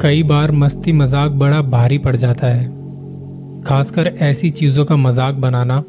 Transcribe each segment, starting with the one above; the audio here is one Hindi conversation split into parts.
कई बार मस्ती मज़ाक बड़ा भारी पड़ जाता है। खासकर ऐसी चीज़ों का मज़ाक बनाना,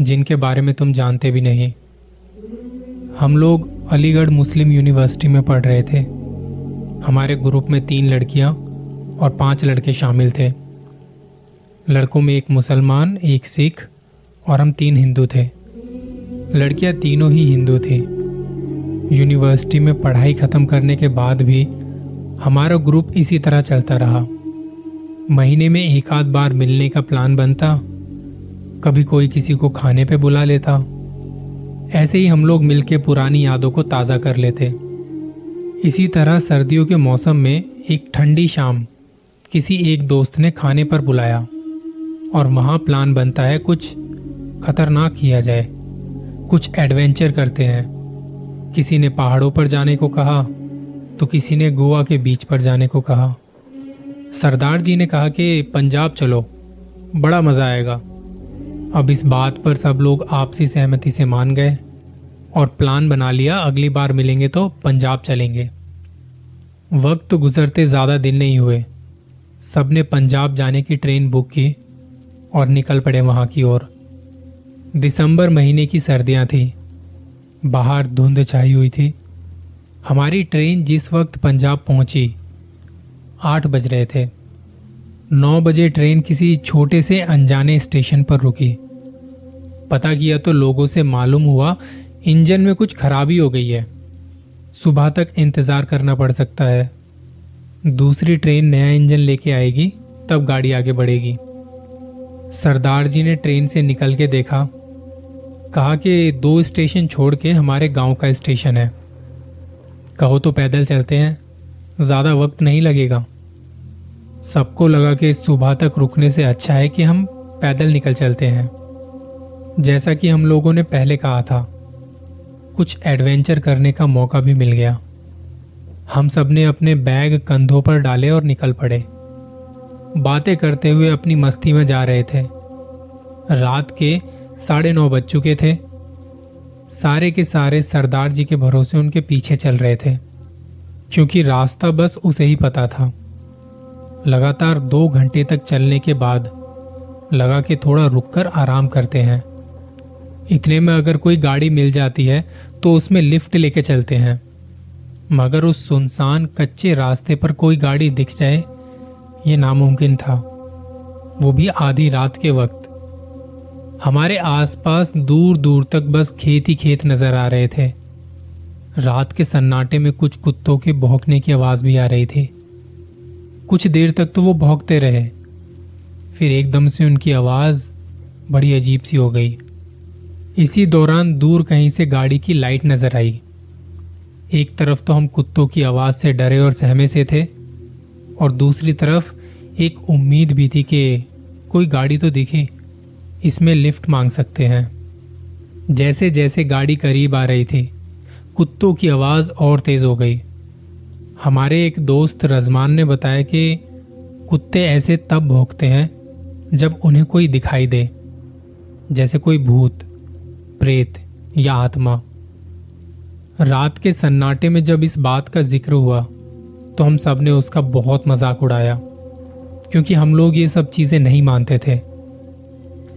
जिनके बारे में तुम जानते भी नहीं। हम लोग अलीगढ़ मुस्लिम यूनिवर्सिटी में पढ़ रहे थे। हमारे ग्रुप में तीन लड़कियाँ और पाँच लड़के शामिल थे। लड़कों में एक मुसलमान, एक सिख और हम तीन हिंदू थे। लड़कियाँ तीनों ही हिंदू थी। यूनिवर्सिटी में पढ़ाई ख़त्म करने के बाद भी हमारा ग्रुप इसी तरह चलता रहा। महीने में एक आध बार मिलने का प्लान बनता। कभी कोई किसी को खाने पे बुला लेता। ऐसे ही हम लोग मिलके पुरानी यादों को ताज़ा कर लेते। इसी तरह सर्दियों के मौसम में एक ठंडी शाम किसी एक दोस्त ने खाने पर बुलाया और वहाँ प्लान बनता है कुछ खतरनाक किया जाए। कुछ एडवेंचर करते हैं। किसी ने पहाड़ों पर जाने को कहा। तो किसी ने गोवा के बीच पर जाने को कहा। सरदार जी ने कहा कि, पंजाब चलो, बड़ा मज़ा आएगा। अब इस बात पर सब लोग आपसी सहमति से मान गए और प्लान बना लिया, अगली बार मिलेंगे तो पंजाब चलेंगे। वक्त गुजरते ज़्यादा दिन नहीं हुए। सबने पंजाब जाने की ट्रेन बुक की और निकल पड़े वहाँ की ओर। दिसंबर महीने की सर्दियाँ थी, बाहर धुंध छाई हुई थी। हमारी ट्रेन जिस वक्त पंजाब पहुँची, आठ बज रहे थे। नौ बजे ट्रेन किसी छोटे से अनजाने स्टेशन पर रुकी। पता किया तो लोगों से मालूम हुआ, इंजन में कुछ खराबी हो गई है। सुबह तक इंतज़ार करना पड़ सकता है। दूसरी ट्रेन नया इंजन लेके आएगी, तब गाड़ी आगे बढ़ेगी। सरदार जी ने ट्रेन से निकल के देखा। कहा कि दो स्टेशन छोड़ के हमारे गाँव का स्टेशन है। कहो तो पैदल चलते हैं। ज़्यादा वक्त नहीं लगेगा। सबको लगा कि सुबह तक रुकने से अच्छा है कि हम पैदल निकल चलते हैं। जैसा कि हम लोगों ने पहले कहा था, कुछ एडवेंचर करने का मौका भी मिल गया। हम सबने अपने बैग कंधों पर डाले और निकल पड़े। बातें करते हुए अपनी मस्ती में जा रहे थे। रात के साढ़े नौ बज चुके थे। सारे के सारे सरदार जी के भरोसे उनके पीछे चल रहे थे, क्योंकि रास्ता बस उसे ही पता था। लगातार दो घंटे तक चलने के बाद लगा कि थोड़ा रुककर आराम करते हैं। इतने में अगर कोई गाड़ी मिल जाती है तो उसमें लिफ्ट लेके चलते हैं। मगर उस सुनसान कच्चे रास्ते पर कोई गाड़ी दिख जाए, ये नामुमकिन था। वो भी आधी रात के वक्त। हमारे आसपास दूर दूर तक बस खेत ही खेत नज़र आ रहे थे। रात के सन्नाटे में कुछ कुत्तों के भौंकने की आवाज़ भी आ रही थी। कुछ देर तक तो वो भौंकते रहे। फिर एकदम से उनकी आवाज़ बड़ी अजीब सी हो गई। इसी दौरान दूर कहीं से गाड़ी की लाइट नज़र आई। एक तरफ़ तो हम कुत्तों की आवाज़ से डरे और सहमे से थे, और दूसरी तरफ़ एक उम्मीद भी थी कि कोई गाड़ी तो दिखे। इसमें लिफ्ट मांग सकते हैं। जैसे जैसे गाड़ी करीब आ रही थी, कुत्तों की आवाज़ और तेज हो गई। हमारे एक दोस्त रजमान ने बताया कि कुत्ते ऐसे तब भोंकते हैं जब उन्हें कोई दिखाई दे, जैसे कोई भूत, प्रेत या आत्मा। रात के सन्नाटे में जब इस बात का ज़िक्र हुआ तो हम सबने उसका बहुत मज़ाक उड़ाया, क्योंकि हम लोग ये सब चीज़ें नहीं मानते थे।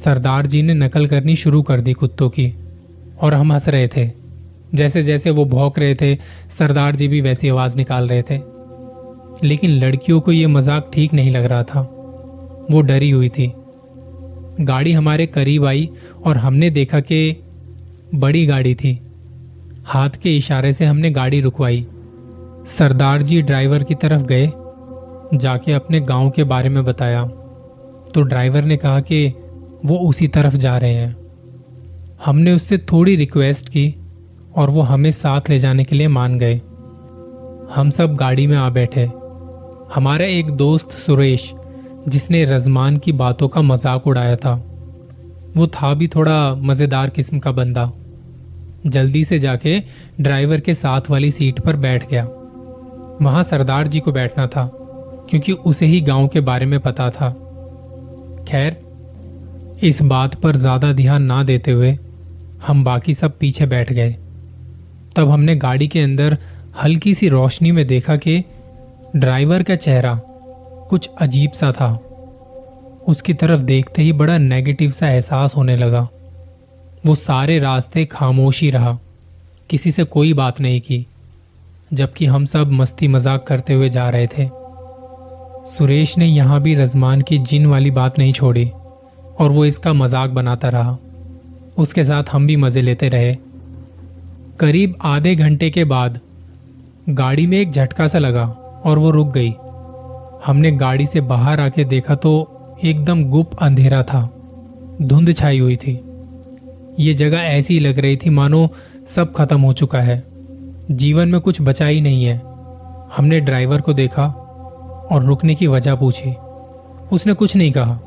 सरदार जी ने नकल करनी शुरू कर दी कुत्तों की, और हम हंस रहे थे। जैसे जैसे वो भौंक रहे थे, सरदार जी भी वैसी आवाज़ निकाल रहे थे। लेकिन लड़कियों को यह मज़ाक ठीक नहीं लग रहा था। वो डरी हुई थी। गाड़ी हमारे करीब आई, और हमने देखा कि बड़ी गाड़ी थी। हाथ के इशारे से हमने गाड़ी रुकवाई। सरदार जी ड्राइवर की तरफ़ गए, जाके अपने गाँव के बारे में बताया। तो ड्राइवर ने कहा कि वो उसी तरफ़ जा रहे हैं। हमने उससे थोड़ी रिक्वेस्ट की और वो हमें साथ ले जाने के लिए मान गए। हम सब गाड़ी में आ बैठे। हमारा एक दोस्त सुरेश, जिसने रजमान की बातों का मज़ाक उड़ाया था, वो था भी थोड़ा मज़ेदार किस्म का बंदा। जल्दी से जाके ड्राइवर के साथ वाली सीट पर बैठ गया। वहाँ सरदार जी को बैठना था, क्योंकि उसे ही गाँव के बारे में पता था। खैर इस बात पर ज़्यादा ध्यान ना देते हुए हम बाकी सब पीछे बैठ गए। तब हमने गाड़ी के अंदर हल्की सी रोशनी में देखा कि ड्राइवर का चेहरा कुछ अजीब सा था। उसकी तरफ़ देखते ही बड़ा नेगेटिव सा एहसास होने लगा। वो सारे रास्ते खामोशी रहा। किसी से कोई बात नहीं की, जबकि हम सब मस्ती मज़ाक करते हुए जा रहे थे। सुरेश ने यहाँ भी रजमान की जिन वाली बात नहीं छोड़ी। और वो इसका मज़ाक बनाता रहा। उसके साथ हम भी मज़े लेते रहे। करीब आधे घंटे के बाद, गाड़ी में एक झटका सा लगा और वो रुक गई। हमने गाड़ी से बाहर आके देखा तो एकदम गुप अंधेरा था। धुंध छाई हुई थी। ये जगह ऐसी लग रही थी मानो सब खत्म हो चुका है। जीवन में कुछ बचा ही नहीं है। हमने ड्राइवर को देखा और रुकने की वजह पूछी। उसने कुछ नहीं कहा।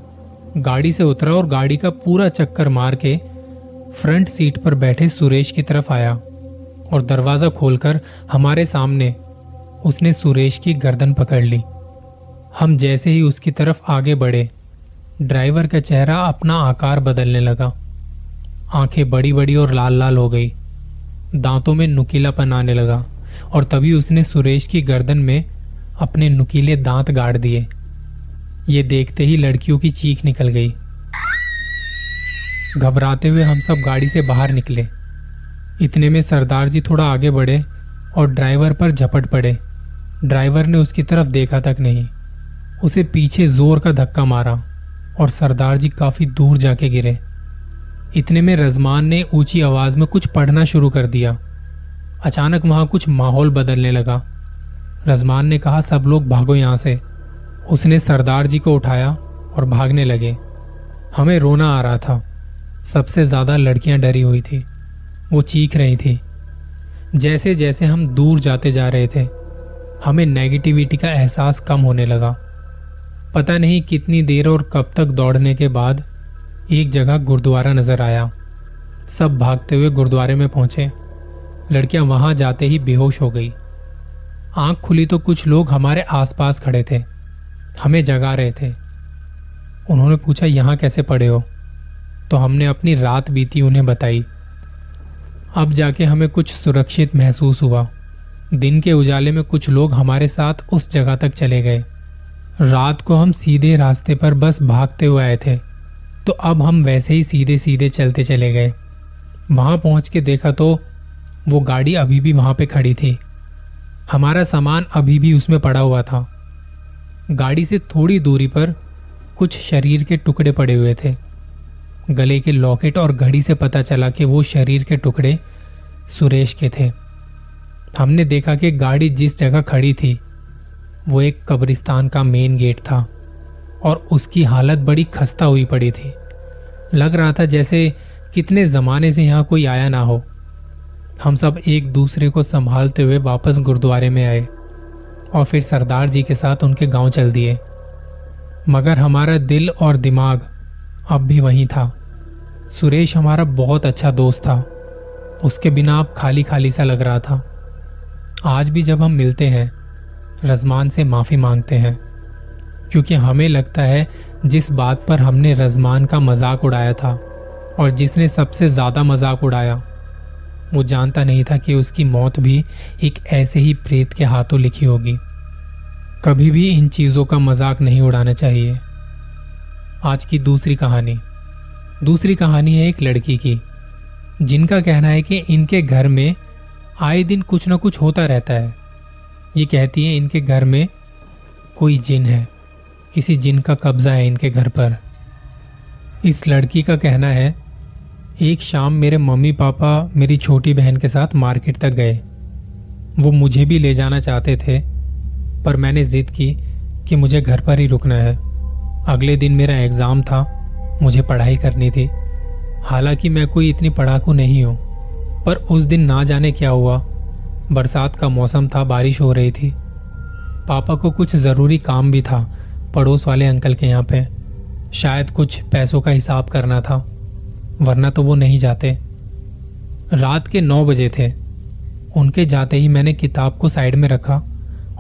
गाड़ी से उतरा और गाड़ी का पूरा चक्कर मार के फ्रंट सीट पर बैठे सुरेश की तरफ़ आया और दरवाज़ा खोलकर हमारे सामने उसने सुरेश की गर्दन पकड़ ली। हम जैसे ही उसकी तरफ़ आगे बढ़े, ड्राइवर का चेहरा अपना आकार बदलने लगा। आँखें बड़ी बड़ी और लाल लाल हो गई। दांतों में नुकीलापन आने लगा और तभी उसने सुरेश की गर्दन में अपने नुकीले दांत गाड़ दिए। ये देखते ही लड़कियों की चीख निकल गई। घबराते हुए हम सब गाड़ी से बाहर निकले। इतने में सरदार जी थोड़ा आगे बढ़े और ड्राइवर पर झपट पड़े। ड्राइवर ने उसकी तरफ़ देखा तक नहीं। उसे पीछे ज़ोर का धक्का मारा और सरदार जी काफ़ी दूर जाके गिरे। इतने में रजमान ने ऊँची आवाज़ में कुछ पढ़ना शुरू कर दिया। अचानक वहाँ कुछ माहौल बदलने लगा। रजमान ने कहा, सब लोग भागो यहाँ से। उसने सरदार जी को उठाया और भागने लगे। हमें रोना आ रहा था। सबसे ज़्यादा लड़कियाँ डरी हुई थी। वो चीख रही थी। जैसे जैसे हम दूर जाते जा रहे थे, हमें नेगेटिविटी का एहसास कम होने लगा। पता नहीं कितनी देर और कब तक दौड़ने के बाद एक जगह गुरुद्वारा नज़र आया। सब भागते हुए गुरुद्वारे में पहुँचे। लड़कियाँ वहाँ जाते ही बेहोश हो गई। आँख खुली तो कुछ लोग हमारे आसपास खड़े थे। हमें जगा रहे थे। उन्होंने पूछा, यहाँ कैसे पड़े हो? तो हमने अपनी रात बीती उन्हें बताई। अब जाके हमें कुछ सुरक्षित महसूस हुआ। दिन के उजाले में कुछ लोग हमारे साथ उस जगह तक चले गए। रात को हम सीधे रास्ते पर बस भागते हुए आए थे। तो अब हम वैसे ही सीधे सीधे चलते चले गए। वहाँ पहुँच के देखा तो वो गाड़ी अभी भी वहाँ पे खड़ी थी। हमारा सामान अभी भी उसमें पड़ा हुआ था। गाड़ी से थोड़ी दूरी पर कुछ शरीर के टुकड़े पड़े हुए थे। गले के लॉकेट और घड़ी से पता चला कि वो शरीर के टुकड़े सुरेश के थे। हमने देखा कि गाड़ी जिस जगह खड़ी थी, वो एक कब्रिस्तान का मेन गेट था और उसकी हालत बड़ी खस्ता हुई पड़ी थी। लग रहा था जैसे कितने जमाने से यहाँ कोई आया ना हो। हम सब एक दूसरे को संभालते हुए वापस गुरुद्वारे में आए। और फिर सरदार जी के साथ उनके गाँव चल दिए। मगर हमारा दिल और दिमाग अब भी वहीं था। सुरेश हमारा बहुत अच्छा दोस्त था। उसके बिना अब खाली खाली सा लग रहा था। आज भी जब हम मिलते हैं, रजमान से माफ़ी मांगते हैं। क्योंकि हमें लगता है जिस बात पर हमने रजमान का मज़ाक उड़ाया था और जिसने सबसे ज़्यादा मज़ाक उड़ाया, वो जानता नहीं था कि उसकी मौत भी एक ऐसे ही प्रेत के हाथों लिखी होगी। कभी भी इन चीज़ों का मज़ाक नहीं उड़ाना चाहिए। आज की दूसरी कहानी। दूसरी कहानी है एक लड़की की, जिनका कहना है कि इनके घर में आए दिन कुछ ना कुछ होता रहता है। ये कहती है, इनके घर में कोई जिन है, किसी जिन का कब्जा है इनके घर पर। इस लड़की का कहना है, एक शाम मेरे मम्मी पापा मेरी छोटी बहन के साथ मार्केट तक गए। वो मुझे भी ले जाना चाहते थे पर मैंने जिद की कि मुझे घर पर ही रुकना है। अगले दिन मेरा एग्ज़ाम था, मुझे पढ़ाई करनी थी। हालाँकि मैं कोई इतनी पढ़ाकू नहीं हूँ, पर उस दिन ना जाने क्या हुआ। बरसात का मौसम था, बारिश हो रही थी। पापा को कुछ ज़रूरी काम भी था, पड़ोस वाले अंकल के यहाँ पे। शायद कुछ पैसों का हिसाब करना था, वरना तो वो नहीं जाते। रात के नौ बजे थे। उनके जाते ही मैंने किताब को साइड में रखा।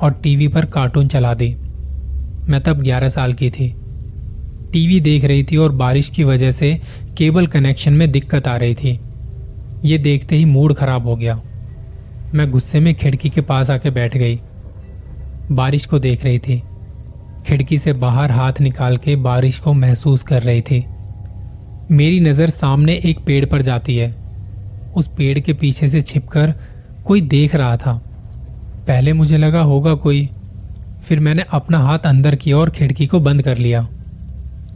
और टीवी पर कार्टून चला दी। मैं तब ग्यारह साल की थी। टीवी देख रही थी और बारिश की वजह से केबल कनेक्शन में दिक्कत आ रही थी। ये देखते ही मूड खराब हो गया। मैं गुस्से में खिड़की के पास आके बैठ गई। बारिश को देख रही थी। खिड़की से बाहर हाथ निकाल के बारिश को महसूस कर रही थी। मेरी नज़र सामने एक पेड़ पर जाती है। उस पेड़ के पीछे से छिपकर कोई देख रहा था। पहले मुझे लगा होगा कोई। फिर मैंने अपना हाथ अंदर किया और खिड़की को बंद कर लिया।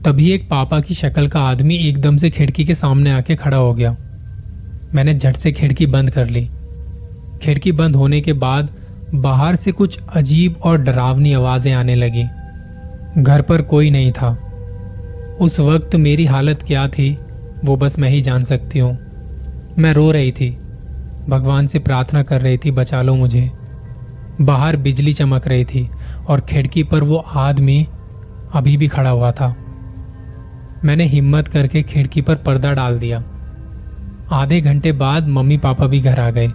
तभी एक पापा की शक्ल का आदमी एकदम से खिड़की के सामने आके खड़ा हो गया। मैंने झट से खिड़की बंद कर ली। खिड़की बंद होने के बाद बाहर से कुछ अजीब और डरावनी आवाज़ें आने लगी। घर पर कोई नहीं था। उस वक्त मेरी हालत क्या थी, वो बस मैं ही जान सकती हूँ। मैं रो रही थी। भगवान से प्रार्थना कर रही थी, बचा लो मुझे। बाहर बिजली चमक रही थी और खिड़की पर वो आदमी अभी भी खड़ा हुआ था। मैंने हिम्मत करके खिड़की पर पर्दा डाल दिया। आधे घंटे बाद मम्मी पापा भी घर आ गए।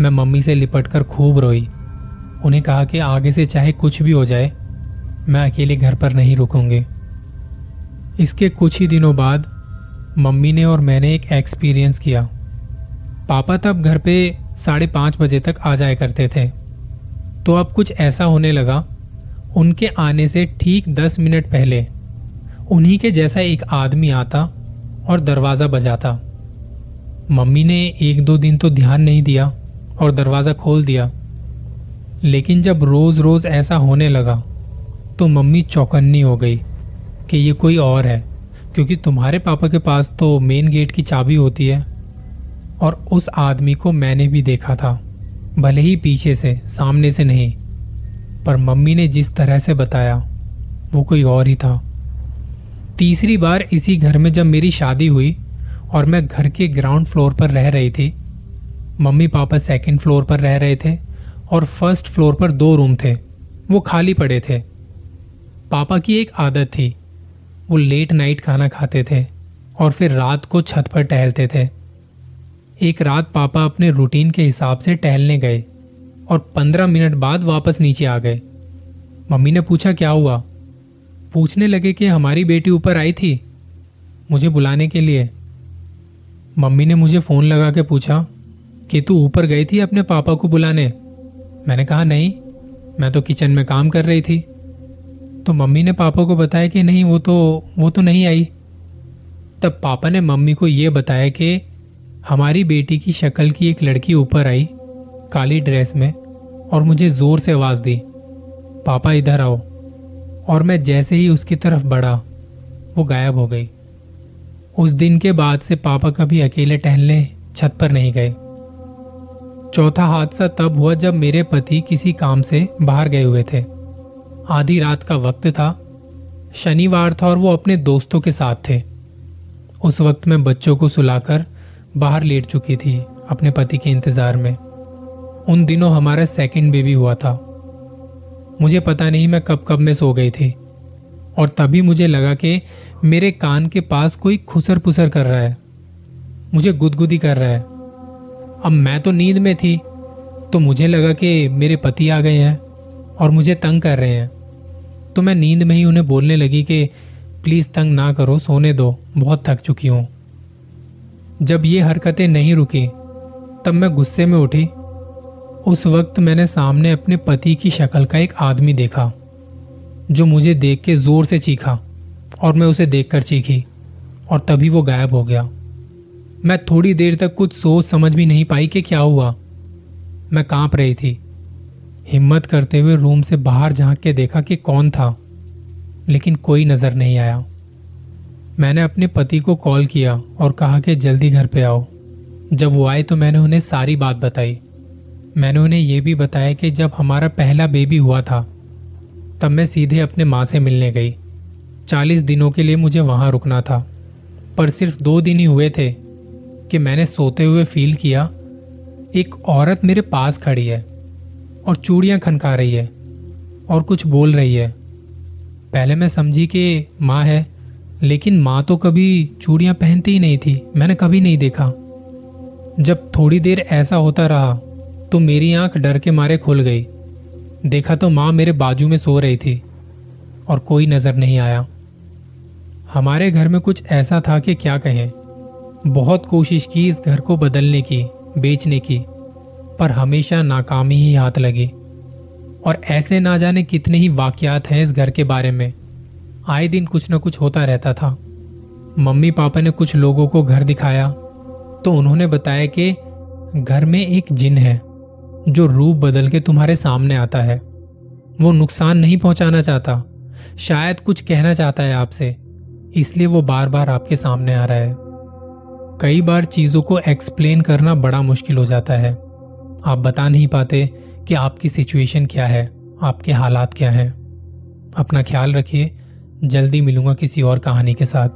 मैं मम्मी से लिपटकर खूब रोई। उन्हें कहा कि आगे से चाहे कुछ भी हो जाए, मैं अकेले घर पर नहीं रुकूँगी। इसके कुछ ही दिनों बाद मम्मी ने और मैंने एक एक्सपीरियंस किया। पापा तब घर पे साढ़े पाँच बजे तक आ जाया करते थे। तो अब कुछ ऐसा होने लगा। उनके आने से ठीक दस मिनट पहले, उन्हीं के जैसा एक आदमी आता और दरवाज़ा बजाता। मम्मी ने एक दो दिन तो ध्यान नहीं दिया और दरवाज़ा खोल दिया। लेकिन जब रोज रोज ऐसा होने लगा तो मम्मी चौकन्नी हो गई कि ये कोई और है, क्योंकि तुम्हारे पापा के पास तो मेन गेट की चाबी होती है और उस आदमी को मैंने भी देखा था। भले ही पीछे से, सामने से नहीं, पर मम्मी ने जिस तरह से बताया, वो कोई और ही था। तीसरी बार इसी घर में जब मेरी शादी हुई और मैं घर के ग्राउंड फ्लोर पर रह रही थी, मम्मी पापा सेकंड फ्लोर पर रह रहे थे और फ़र्स्ट फ्लोर पर दो रूम थे, वो खाली पड़े थे। पापा की एक आदत थी, वो लेट नाइट खाना खाते थे और फिर रात को छत पर टहलते थे। एक रात पापा अपने रूटीन के हिसाब से टहलने गए और पंद्रह मिनट बाद वापस नीचे आ गए। मम्मी ने पूछा, क्या हुआ? पूछने लगे कि हमारी बेटी ऊपर आई थी मुझे बुलाने के लिए। मम्मी ने मुझे फ़ोन लगा के पूछा, कि तू ऊपर गई थी अपने पापा को बुलाने? मैंने कहा, नहीं, मैं तो किचन में काम कर रही थी। तो मम्मी ने पापा को बताया कि नहीं, वो तो वो तो नहीं आई। तब पापा ने मम्मी को यह बताया कि हमारी बेटी की शक्ल की एक लड़की ऊपर आई, काली ड्रेस में, और मुझे ज़ोर से आवाज़ दी, पापा, इधर आओ। और मैं जैसे ही उसकी तरफ़ बढ़ा, वो गायब हो गई। उस दिन के बाद से पापा कभी अकेले टहलने छत पर नहीं गए। चौथा हादसा तब हुआ जब मेरे पति किसी काम से बाहर गए हुए थे। आधी रात का वक्त था, शनिवार था और वो अपने दोस्तों के साथ थे। उस वक्त मैं बच्चों को सुलाकर बाहर लेट चुकी थी अपने पति के इंतज़ार में। उन दिनों हमारा सेकंड बेबी हुआ था। मुझे पता नहीं मैं कब कब में सो गई थी। और तभी मुझे लगा कि मेरे कान के पास कोई खुसर पुसर कर रहा है। मुझे गुदगुदी कर रहा है। अब मैं तो नींद में थी तो मुझे लगा कि मेरे पति आ गए हैं और मुझे तंग कर रहे हैं। तो मैं नींद में ही उन्हें बोलने लगी कि, प्लीज़ तंग ना करो, सोने दो, बहुत थक चुकी हूँ। जब ये हरकतें नहीं रुकी, तब मैं गुस्से में उठी। उस वक्त मैंने सामने अपने पति की शक्ल का एक आदमी देखा, जो मुझे देख के ज़ोर से चीखा और मैं उसे देखकर चीखी और तभी वो गायब हो गया। मैं थोड़ी देर तक कुछ सोच समझ भी नहीं पाई कि क्या हुआ। मैं काँप रही थी। हिम्मत करते हुए रूम से बाहर झाँक के देखा कि कौन था, लेकिन कोई नज़र नहीं आया। मैंने अपने पति को कॉल किया और कहा कि जल्दी घर पे आओ। जब वो आए तो मैंने उन्हें सारी बात बताई। मैंने उन्हें यह भी बताया कि जब हमारा पहला बेबी हुआ था, तब मैं सीधे अपने माँ से मिलने गई। चालीस दिनों के लिए मुझे वहाँ रुकना था। पर सिर्फ़ दो दिन ही हुए थे कि मैंने सोते हुए फील किया, एक औरत मेरे पास खड़ी है और चूड़ियाँ खनका रही है और कुछ बोल रही है। पहले मैं समझी कि माँ है लेकिन माँ तो कभी चूड़ियाँ पहनती ही नहीं थी, मैंने कभी नहीं देखा। जब थोड़ी देर ऐसा होता रहा तो मेरी आँख डर के मारे खुल गई। देखा तो माँ मेरे बाजू में सो रही थी, और कोई नज़र नहीं आया। हमारे घर में कुछ ऐसा था कि क्या कहें, बहुत कोशिश की इस घर को बदलने की, बेचने की, पर हमेशा नाकामी ही हाथ लगी। और ऐसे ना जाने कितने ही वाकयात हैं इस घर के बारे में। आए दिन कुछ न कुछ होता रहता था। मम्मी पापा ने कुछ लोगों को घर दिखाया तो उन्होंने बताया कि घर में एक जिन है, जो रूप बदल के तुम्हारे सामने आता है। वो नुकसान नहीं पहुंचाना चाहता, शायद कुछ कहना चाहता है आपसे, इसलिए वो बार बार आपके सामने आ रहा है। कई बार चीज़ों को एक्सप्लेन करना बड़ा मुश्किल हो जाता है। आप बता नहीं पाते कि आपकी सिचुएशन क्या है, आपके हालात क्या हैं। अपना ख्याल रखिए जल्दी मिलूँगा किसी और कहानी के साथ।